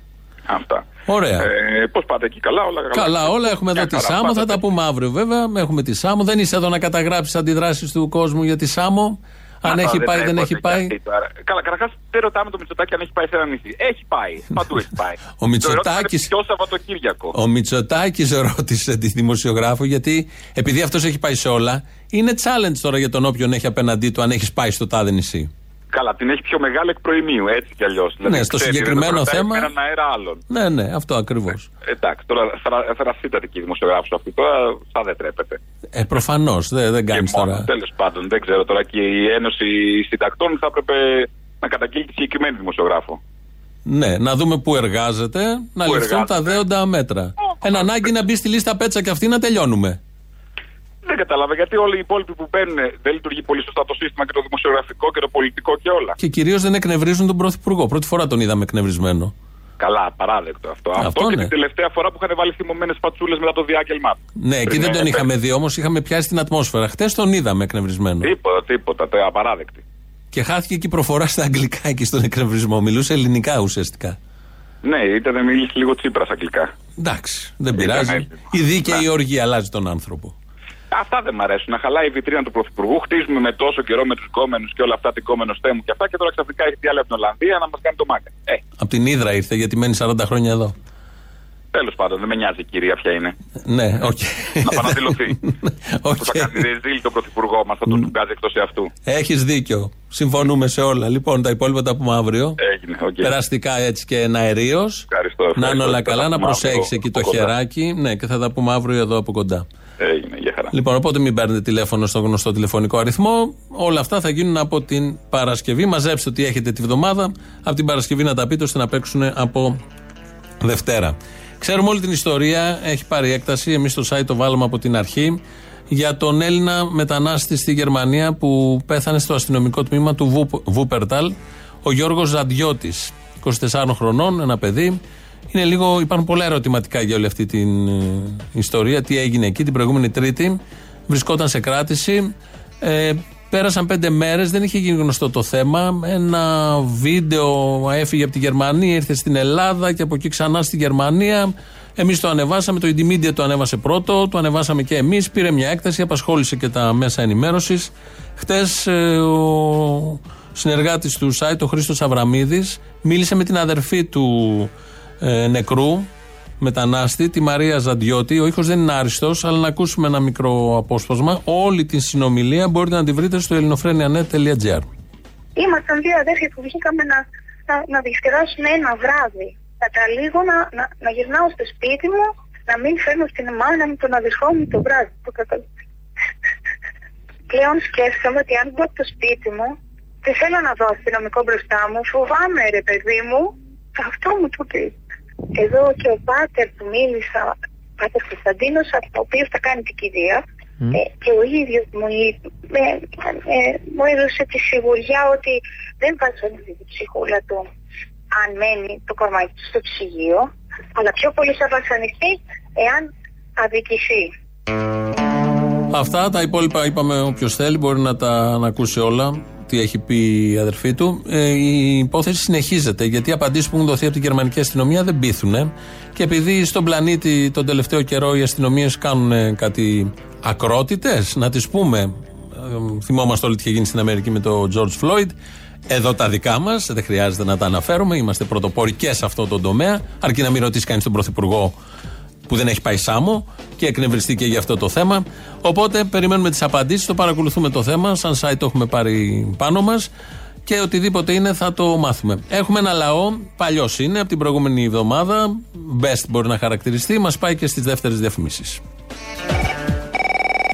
Αυτά. Ωραία. Ε, Πώς πάτε εκεί, καλά, όλα καλά. Καλά, όλα έχουμε εδώ Μια τη χαρά, Σάμο. Θα πάτε. τα πούμε αύριο βέβαια. Έχουμε τη Σάμο. Δεν είσαι εδώ να καταγράψεις αντιδράσεις του κόσμου για τη Σάμο. Αν Α, έχει πάει, δεν έρχονται έχει και πάει. αυτοί τώρα. Καλά, καταρχάς δεν ρωτάμε το Μητσοτάκι αν έχει πάει σε ένα νησί. Έχει πάει. Παντού έχει πάει. (laughs) Ο Μητσοτάκης- Το ερώτημα είναι Ποιο Σαββατοκύριακο. Ο Μητσοτάκης ρώτησε τη δημοσιογράφο γιατί επειδή αυτός έχει πάει σε όλα, είναι challenge τώρα για τον όποιον έχει απέναντί του αν έχεις πάει στο τάδε νησί. Καλά, την έχει πιο μεγάλη εκ προημίου, έτσι κι αλλιώς. Ναι, στο συγκεκριμένο θέμα- Έναν αέρα άλλον. Ναι, ναι, αυτό ακριβώς. Εντάξει, τώρα θρασίτατη και η δημοσιογράφο αυτή τώρα θα δεν τρέπεται. Ε, προφανώς δεν, δεν κάνεις τώρα. Τέλος πάντων, δεν ξέρω τώρα και η Ένωση Συντακτών θα έπρεπε να καταγγείλει τη συγκεκριμένη δημοσιογράφο. Ναι, να δούμε πού εργάζεται, να Πού ληφθούν τα εργάζεται. δέοντα μέτρα. Εν ανάγκη να μπει στη λίστα πέτσα και αυτή να τελειώνουμε. Δεν κατάλαβα γιατί όλοι οι υπόλοιποι που μπαίνουν δεν λειτουργεί πολύ σωστά το σύστημα και το δημοσιογραφικό και το πολιτικό και όλα. Και κυρίως δεν εκνευρίζουν τον Πρωθυπουργό. Πρώτη φορά τον είδαμε εκνευρισμένο. Καλά, παράδεκτο αυτό. Αυτό, Αυτό και ναι. την τελευταία φορά που είχαν βάλει θυμωμένες πατσούλες μετά το διάγγελμά τους. Ναι, εκεί Πριν, δεν τον ε, είχαμε δει όμως, είχαμε πιάσει την ατμόσφαιρα. Χτε τον είδαμε εκνευρισμένο. Τίποτα, τίποτα. Το απαράδεκτη. Και χάθηκε και η προφορά στα αγγλικά εκεί στον εκνευρισμό. Μιλούσε ελληνικά ουσιαστικά. Ναι, ήταν μίλησε λίγο τσίπρας αγγλικά. Εντάξει, δεν Ήταν πειράζει. έτσι. Η δίκαιη οργή αλλάζει τον άνθρωπο. Αυτά δεν μ' αρέσουν. Να χαλάει η βιτρίνα του Πρωθυπουργού. Χτίζουμε με τόσο καιρό με τους κόμενους και όλα αυτά την κόμενο στέμου και αυτά. Και τώρα ξαφνικά έχει άλλη από την Ολλανδία να μας κάνει το μάκα. Ε, Απ' την Ήδρα ήρθε γιατί μένει 40 χρόνια εδώ. τέλος πάντων, δεν με νοιάζει η κυρία ποια είναι. Ναι, οκ. Να πάει να δηλωθεί. Που (laughs) θα κάνει ρεζίλ τον Πρωθυπουργό μας, θα τον βγάζει εκτός εαυτού. Έχεις δίκιο. Συμφωνούμε σε όλα. Λοιπόν, τα υπόλοιπα τα πούμε αύριο. Έγινε, οκ. Περαστικά έτσι και αερίος. Ευχαριστώ, Να ευχαριστώ. είναι όλα Θα καλά, τα να πούμε προσέχει αύριο εκεί το από κοντά. χεράκι. Ναι, και θα τα πούμε αύριο εδώ από κοντά. Έγινε, για χαρά. Λοιπόν, οπότε μην παίρνετε τηλέφωνο στο γνωστό τηλεφωνικό αριθμό. Όλα αυτά θα γίνουν από την Παρασκευή. Μαζέψτε ότι έχετε τη βδομάδα. Από την Παρασκευή να τα πείτε ώστε να παίξουν από Δευτέρα. Ξέρουμε όλη την ιστορία. Έχει πάρει έκταση. Εμείς στο site το βάλαμε από την αρχή. Για τον Έλληνα μετανάστη στη Γερμανία που πέθανε στο αστυνομικό τμήμα του Βούπ- Βούπερταλ, ο Γιώργος Ζαντιώτης, 24 χρονών, ένα παιδί. Είναι λίγο, υπάρχουν πολλά ερωτηματικά για όλη αυτή την ε, ιστορία. Τι έγινε εκεί την προηγούμενη Τρίτη. Βρισκόταν σε κράτηση. Ε, πέρασαν πέντε μέρες, δεν είχε γίνει γνωστό το θέμα. Ένα βίντεο έφυγε από τη Γερμανία, ήρθε στην Ελλάδα και από εκεί ξανά στη Γερμανία. Εμείς το ανεβάσαμε, το Indymedia το ανέβασε πρώτο, το ανεβάσαμε και εμείς. Πήρε μια έκταση, απασχόλησε και τα μέσα ενημέρωσης. Χτες ε, ο συνεργάτης του site, ο Χρήστος Αβραμίδης, μίλησε με την αδερφή του ε, νεκρού μετανάστη, τη Μαρία Ζαντιώτη. Ο ήχος δεν είναι άριστος, αλλά να ακούσουμε ένα μικρό απόσπασμα. Όλη την συνομιλία μπορείτε να τη βρείτε στο ελληνοφρένια.net.gr. Ήμασταν δύο αδέρφια που βγήκαμε να, να, να διασκεδάσουμε ένα βράδυ. Καταλήγω να, να, να γυρνάω στο σπίτι μου, να μην φέρνω στην μάνα μου τον αδερφό μου το βράδυ. Το κατα... Πλέον σκέφτομαι ότι αν μπω στο σπίτι μου, δεν θέλω να δω αστυνομικό μπροστά μου, φοβάμαι ρε παιδί μου, αυτό μου το πει. Εδώ και ο Πάτερ που μίλησα, ο Πάτερ Κωνσταντίνος, ο οποίος θα κάνει την κηδεία, ε, και ο ίδιος μου, είπε- με, ε, μου έδωσε τη σιγουριά ότι δεν βασανίζει την ψυχούλα του αν μένει το κορμάκι του στο ψυγείο, αλλά πιο πολύ θα βασανιστεί εάν αδικηθεί. Αυτά τα υπόλοιπα είπαμε όποιος θέλει μπορεί να τα να ακούσει όλα. Τι έχει πει η αδερφή του. Ε, η υπόθεση συνεχίζεται γιατί οι απαντήσεις που έχουν δοθεί από την γερμανική αστυνομία δεν πείθουν. Και επειδή στον πλανήτη τον τελευταίο καιρό οι αστυνομίες κάνουν κάτι ακρότητες, να τις πούμε. Ε, θυμόμαστε όλοι τι είχε γίνει στην Αμερική με τον George Floyd. Εδώ τα δικά μας, δεν χρειάζεται να τα αναφέρουμε. Είμαστε πρωτοπόροι και σε αυτό το τομέα. Αρκεί να μην ρωτήσει κανείς τον Πρωθυπουργό που δεν έχει πάει σάμο και εκνευριστεί και για αυτό το θέμα. Οπότε περιμένουμε τις απαντήσεις, το παρακολουθούμε το θέμα. Σαν site το έχουμε πάρει πάνω μας και οτιδήποτε είναι θα το μάθουμε. Έχουμε ένα λαό, παλιός είναι, από την προηγούμενη εβδομάδα. Best μπορεί να χαρακτηριστεί, μας πάει και στις δεύτερες διαφημίσεις.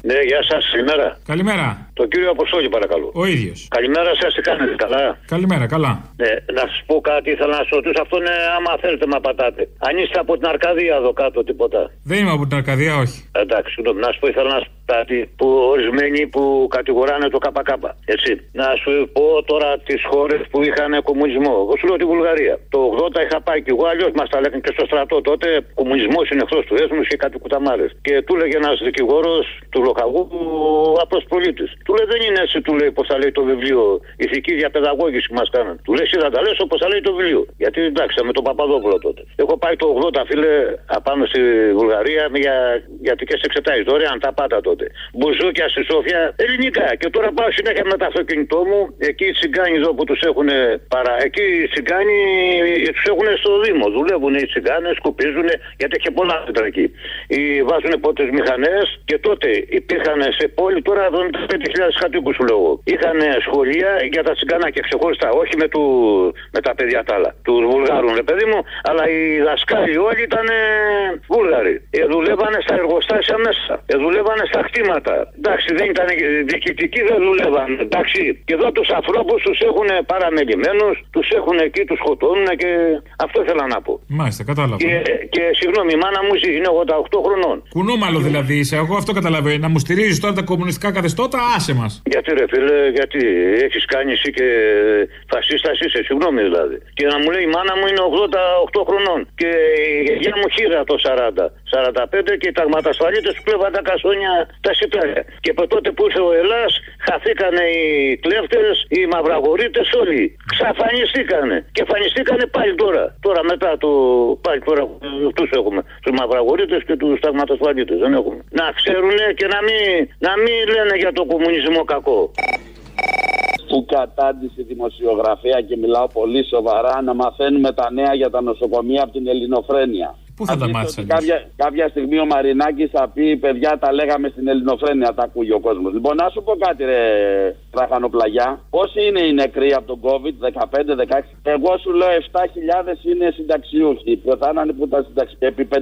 Ναι, γεια σας, καλημέρα. Καλημέρα. Το κύριο Αποστόλη, παρακαλώ. Ο ίδιος. Καλημέρα σας, τι κάνετε, καλά; Καλημέρα, καλά. Ναι, να σας πω κάτι, ήθελα να σας ρωτήσω. Αυτό είναι άμα θέλετε να πατάτε. Αν είστε από την Αρκαδία εδώ κάτω, τίποτα. Δεν είμαι από την Αρκαδία, όχι. Εντάξει, συγγνώμη, να σου πω, ήθελα να σου πω κάτι που ορισμένοι που κατηγοράνε το ΚΚ. Έτσι. Να σου πω τώρα τις χώρες που είχαν κομμουνισμό. Εγώ σου λέω τη Βουλγαρία. Το 80 είχα πάει και εγώ, αλλιώς μας τα λέγανε και στο στρατό τότε. Κομμουνισμός είναι εχθρό του έθνους και κάτι κουταμάρες. Και του λέγε ένας δικηγόρος του λοχαγού, απλός πολίτης. Του λέει δεν είναι έτσι, του λέει πώς θα λέει το βιβλίο. Ηθική διαπαιδαγώγηση που μας κάναν. Του λέει εσύ θα τα λες όπως θα λέει το βιβλίο. Γιατί εντάξει, με τον Παπαδόπουλο τότε. Έχω πάει το 80 φίλε απάνω στη Βουλγαρία για γιατρικέ εξετάσεις δωρεάν τα πάντα τότε. Μπουζούκια στη Σόφια ελληνικά. Και τώρα πάω συνέχεια με το αυτοκίνητό μου. Εκεί οι τσιγκάνοι εδώ που τους έχουν παρά. Εκεί οι τσιγκάνοι τους έχουν στο Δήμο. Δουλεύουν οι τσιγκάνες, σκουπίζουν γιατί έχει πολλά μέτρα εκεί. Οι βάζουν πρώτε μηχανές και τότε υπήρχαν σε πόλη τώρα 75.000 κατοίκους σου λέω. Είχαν σχολεία για τα τσιγκάνακια ξεχωριστά. Όχι με, του, με τα παιδιά τα άλλα. Τους Βουλγάρων, ρε παιδί μου. Αλλά οι δασκάλοι όλοι ήταν Βούλγαροι. Ε, δουλεύανε στα εργοστάσια μέσα. Ε, δουλεύανε στα κτήματα. Εντάξει, δεν ήταν διοικητικοί, δεν δουλεύαν. Εντάξει, και εδώ τους ανθρώπους τους έχουν παραμελημένους, τους έχουν εκεί, τους σκοτώνουν και αυτό ήθελα να πω. Μάλιστα, κατάλαβα. Και, και συγγνώμη, η μάνα μου ζει, είναι 88 χρονών. Κουνούμαλο δηλαδή είσαι. Εγώ αυτό καταλαβαίνω. Να μου στηρίζεις τώρα τα κομμουνιστικά καθεστώτα, άσε μας. Γιατί ρε φίλε, γιατί έχεις κάνει εσύ και φασίστας είσαι, συγγνώμη δηλαδή. Και να μου λέει η μάνα μου είναι 88 χρονών και η γιαγιά μου χείρα το 40. 45 και οι ταγματασφαλίτες του κλέβαν τα κασόνια τα σιτάρια. Και από τότε που ήρθε ο Ελλάς χαθήκανε οι κλέφτες, οι μαυραγορείτες όλοι. Ξαφανιστήκανε. Και εμφανιστήκανε πάλι τώρα. Τώρα μετά το πάλι τώρα τους έχουμε. Τους μαυραγορείτες και τους ταγματασφαλίτες. Δεν έχουμε. Να ξέρουνε και να μην, να μην λένε για το κομμουνισμό κακό. που κατάντησε δημοσιογραφία και μιλάω πολύ σοβαρά να μαθαίνουμε τα νέα για τα νοσοκομεία από την Ελληνοφρένεια. Πού θα τα Αφήστε μάθεις ότι αλλιώς; κάποια, κάποια στιγμή ο Μαρινάκης θα πει: Παιδιά, τα λέγαμε στην Ελληνοφρένεια, τα ακούει ο κόσμος. Λοιπόν, να σου πω κάτι, ρε Τραχανοπλαγιά. Πόσοι είναι οι νεκροί από τον COVID, 15-16. Εγώ σου λέω 7.000 είναι συνταξιούχοι. Ποιο θα είναι που τα συνταξιούχοι. Επί 500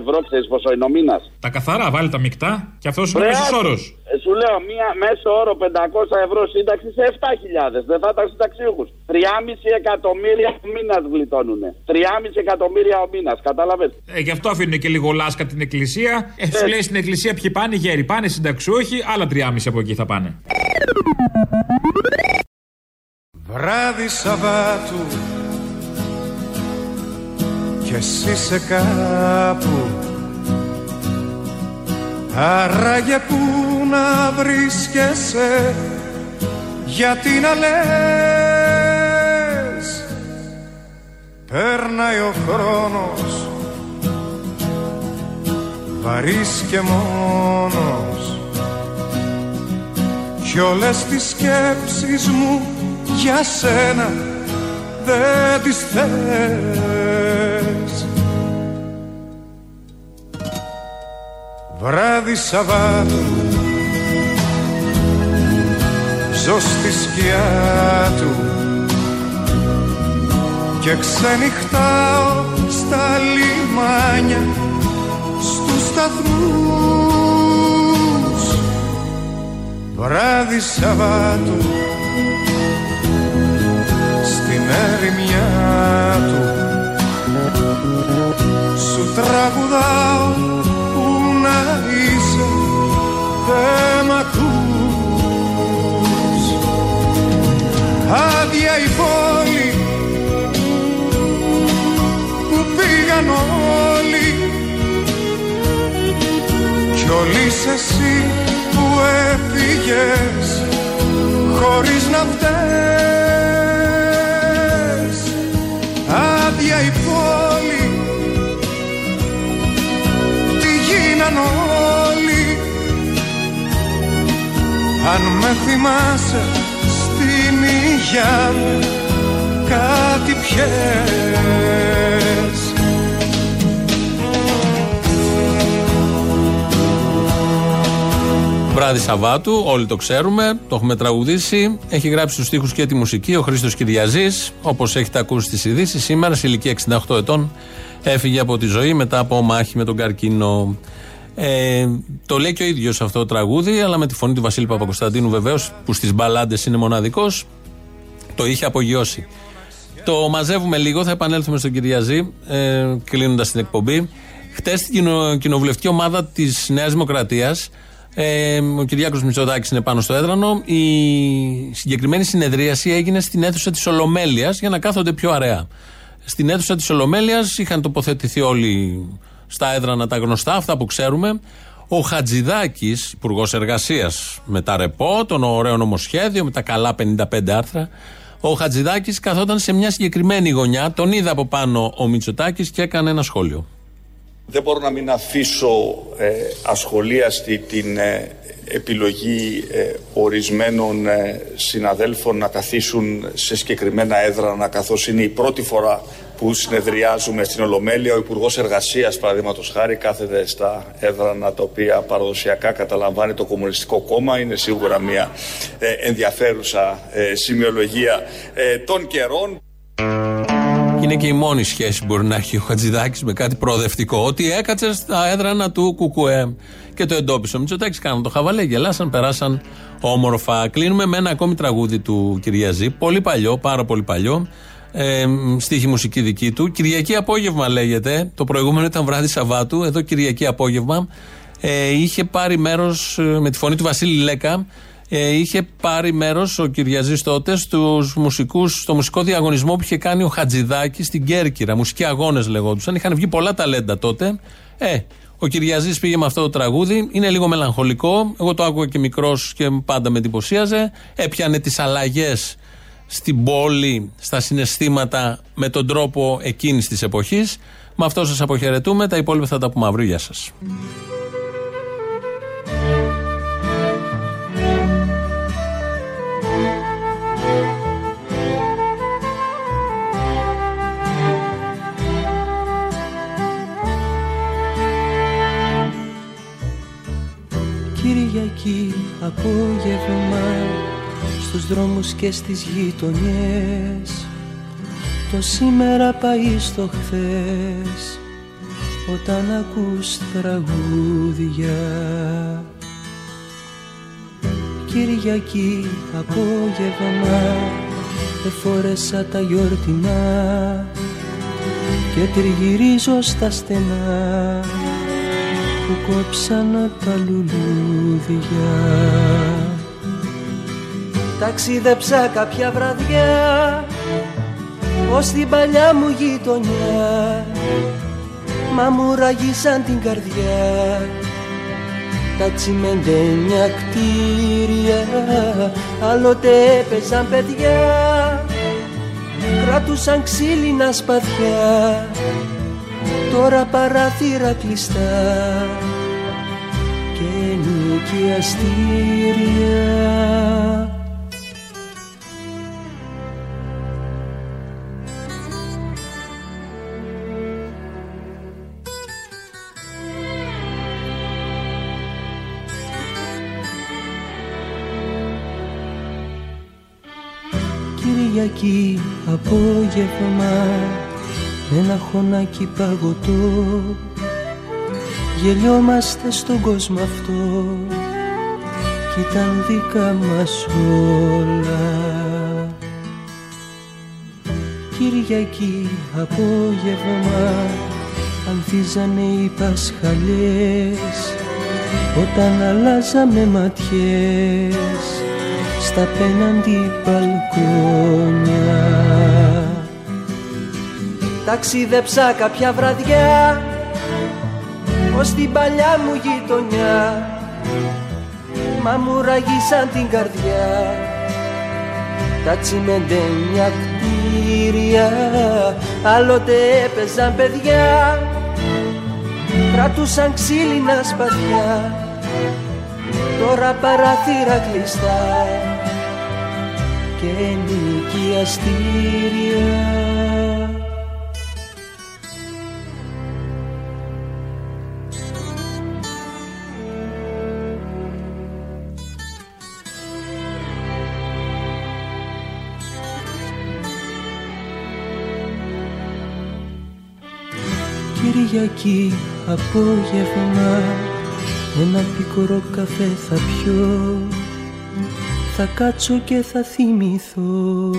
ευρώ, ξέρεις πόσο είναι ο μήνας; Τα καθαρά, βάλει τα μεικτά και αυτός είναι ο μέσο όρο. Ε, Σου λέω μία μέσο όρο 500 ευρώ σύνταξης σε 7.000. Δεν θα ήταν συνταξιούχου. 3,5 εκατομμύρια ο μήνας γλιτώνουν. 3,5 εκατομμύρια ο μήνας. Κατάλαβες. Ε, γι' αυτό αφήνουν και λίγο λάσκα την εκκλησία. Ε, σου λέει στην εκκλησία ποιοι πάνε, γέροι πάνε, συνταξιούχοι, άλλα 3,5 από εκεί θα πάνε. Βράδυ Σαββάτου κι κι εσύ είσαι κάπου Άραγε που να βρίσκεσαι γιατί να λες Περνάει ο χρόνος βαρύς και μόνος κι όλες τις σκέψεις μου για σένα δεν τις θες. Βράδυ Σαββάτου ζω στη σκιά του και ξενυχτάω στα λιμάνια στους σταθμούς. Βράδυ Σαββάτου στην ερημιά του σου τραγουδάω άδεια η πόλη που πήγαν όλοι. Κι όλοι εσύ που έφυγες χωρίς να φταίς άδεια η πόλη τι γίναν όλοι. Αν με θυμάσαι στην υγειά μου κάτι πιες Βράδυ Σαββάτου, όλοι το ξέρουμε, το έχουμε τραγουδήσει. Έχει γράψει του στίχους και τη μουσική ο Χρήστος Κυριαζής. Όπως έχετε ακούσει στι ειδήσεις, σήμερα σε ηλικία 68 ετών έφυγε από τη ζωή μετά από μάχη με τον καρκίνο. Ε, το λέει και ο ίδιος αυτό το τραγούδι, αλλά με τη φωνή του Βασίλη Παπακοσταντίνου βεβαίως, που στις μπαλάντες είναι μοναδικός, το είχε απογειώσει. Το μαζεύουμε λίγο, θα επανέλθουμε στον Κυριαζή, ε, κλείνοντας την εκπομπή. Χτες στην κοινο, κοινοβουλευτική ομάδα της Νέας Δημοκρατίας, ε, ο Κυριάκος Μητσοτάκης είναι πάνω στο έδρανο. Η συγκεκριμένη συνεδρίαση έγινε στην αίθουσα της Ολομέλειας για να κάθονται πιο αραιά. Στην αίθουσα της Ολομέλειας είχαν τοποθετηθεί όλοι στα έδρανα τα γνωστά, αυτά που ξέρουμε. Ο Χατζηδάκης, υπουργός εργασίας, με τα ρεπό, τον ωραίο νομοσχέδιο, με τα καλά 55 άρθρα. Ο Χατζηδάκης καθόταν σε μια συγκεκριμένη γωνιά, τον είδε από πάνω ο Μητσοτάκης και έκανε ένα σχόλιο. Δεν μπορώ να μην αφήσω ε, ασχολίαστη την ε, επιλογή ε, ορισμένων ε, συναδέλφων να καθίσουν σε συγκεκριμένα έδρανα καθώς είναι η πρώτη φορά που συνεδριάζουμε στην Ολομέλεια. Ο Υπουργός Εργασίας, παραδείγματος χάρη, κάθεται στα έδρανα τα οποία παραδοσιακά καταλαμβάνει το Κομμουνιστικό Κόμμα. Είναι σίγουρα μια ενδιαφέρουσα σημειολογία των καιρών. Είναι και η μόνη σχέση που μπορεί να έχει ο Χατζηδάκης με κάτι προοδευτικό. Ότι έκατσε στα έδρανα του Κουκουέ και το εντόπισε. Ο Μητσοτάκης κάναν το χαβαλέ, γελάσαν, περάσαν όμορφα. Κλείνουμε με ένα ακόμη τραγούδι του Κυριαζή. Πολύ παλιό, πάρα πολύ παλιό. Ε, στίχη μουσική δική του. Κυριακή απόγευμα λέγεται. Το προηγούμενο ήταν βράδυ Σαββάτου. Εδώ Κυριακή απόγευμα. Ε, είχε πάρει μέρος με τη φωνή του Βασίλη Λέκα ε, είχε πάρει μέρος ο Κυριαζής τότες στους μουσικούς, στο μουσικό διαγωνισμό που είχε κάνει ο Χατζηδάκης στην Κέρκυρα. Μουσικοί αγώνες λεγόντουσαν. Είχαν βγει πολλά ταλέντα τότε. Ε, ο Κυριαζής πήγε με αυτό το τραγούδι. Είναι λίγο μελαγχολικό. Εγώ το άκουγα και μικρός και πάντα με εντυπωσίαζε. Έπιανε τις αλλαγές στην πόλη, στα συναισθήματα με τον τρόπο εκείνης της εποχής. Με αυτό σας αποχαιρετούμε. Τα υπόλοιπα θα τα πούμε αύριο. Γεια σας. Κυριακή απόγευμα στους δρόμους και στις γειτονιές. Το σήμερα πάει στο χθες όταν ακούς τραγούδια. Κυριακή απόγευμα εφόρεσα τα γιορτινά και τριγυρίζω στα στενά που κόψαν τα λουλούδια Ταξίδεψα κάποια βραδιά Ως την παλιά μου γειτονιά. Μα μου ραγίσαν την καρδιά τα τσιμεντένια κτίρια. Άλλοτε έπαιζαν παιδιά κράτουσαν ξύλινα σπαθιά. Τώρα παράθυρα κλειστά και νοικιαστήρια Κυριακή απόγευμα με ένα χωνάκι παγωτό. Γελιόμαστε στον κόσμο αυτό κι ήταν δικά μας όλα. Κυριακή απόγευμα ανθίζανε οι Πασχαλιές όταν αλλάζαμε ματιές στα πέναντι μπαλκόνια. Ταξίδεψα κάποια βραδιά ως την παλιά μου γειτονιά. Μα μου ραγίσαν την καρδιά τα τσιμεντένια κτίρια άλλοτε έπαιζαν παιδιά κρατούσαν ξύλινα σπαθιά. Τώρα παραθύρα κλειστά και νοικιαστήρια Κυριακή απόγευμα ένα πικρό καφέ θα πιω θα κάτσω και θα θυμηθώ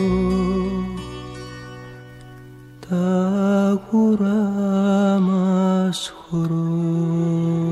τα αγουρά μας χρόνια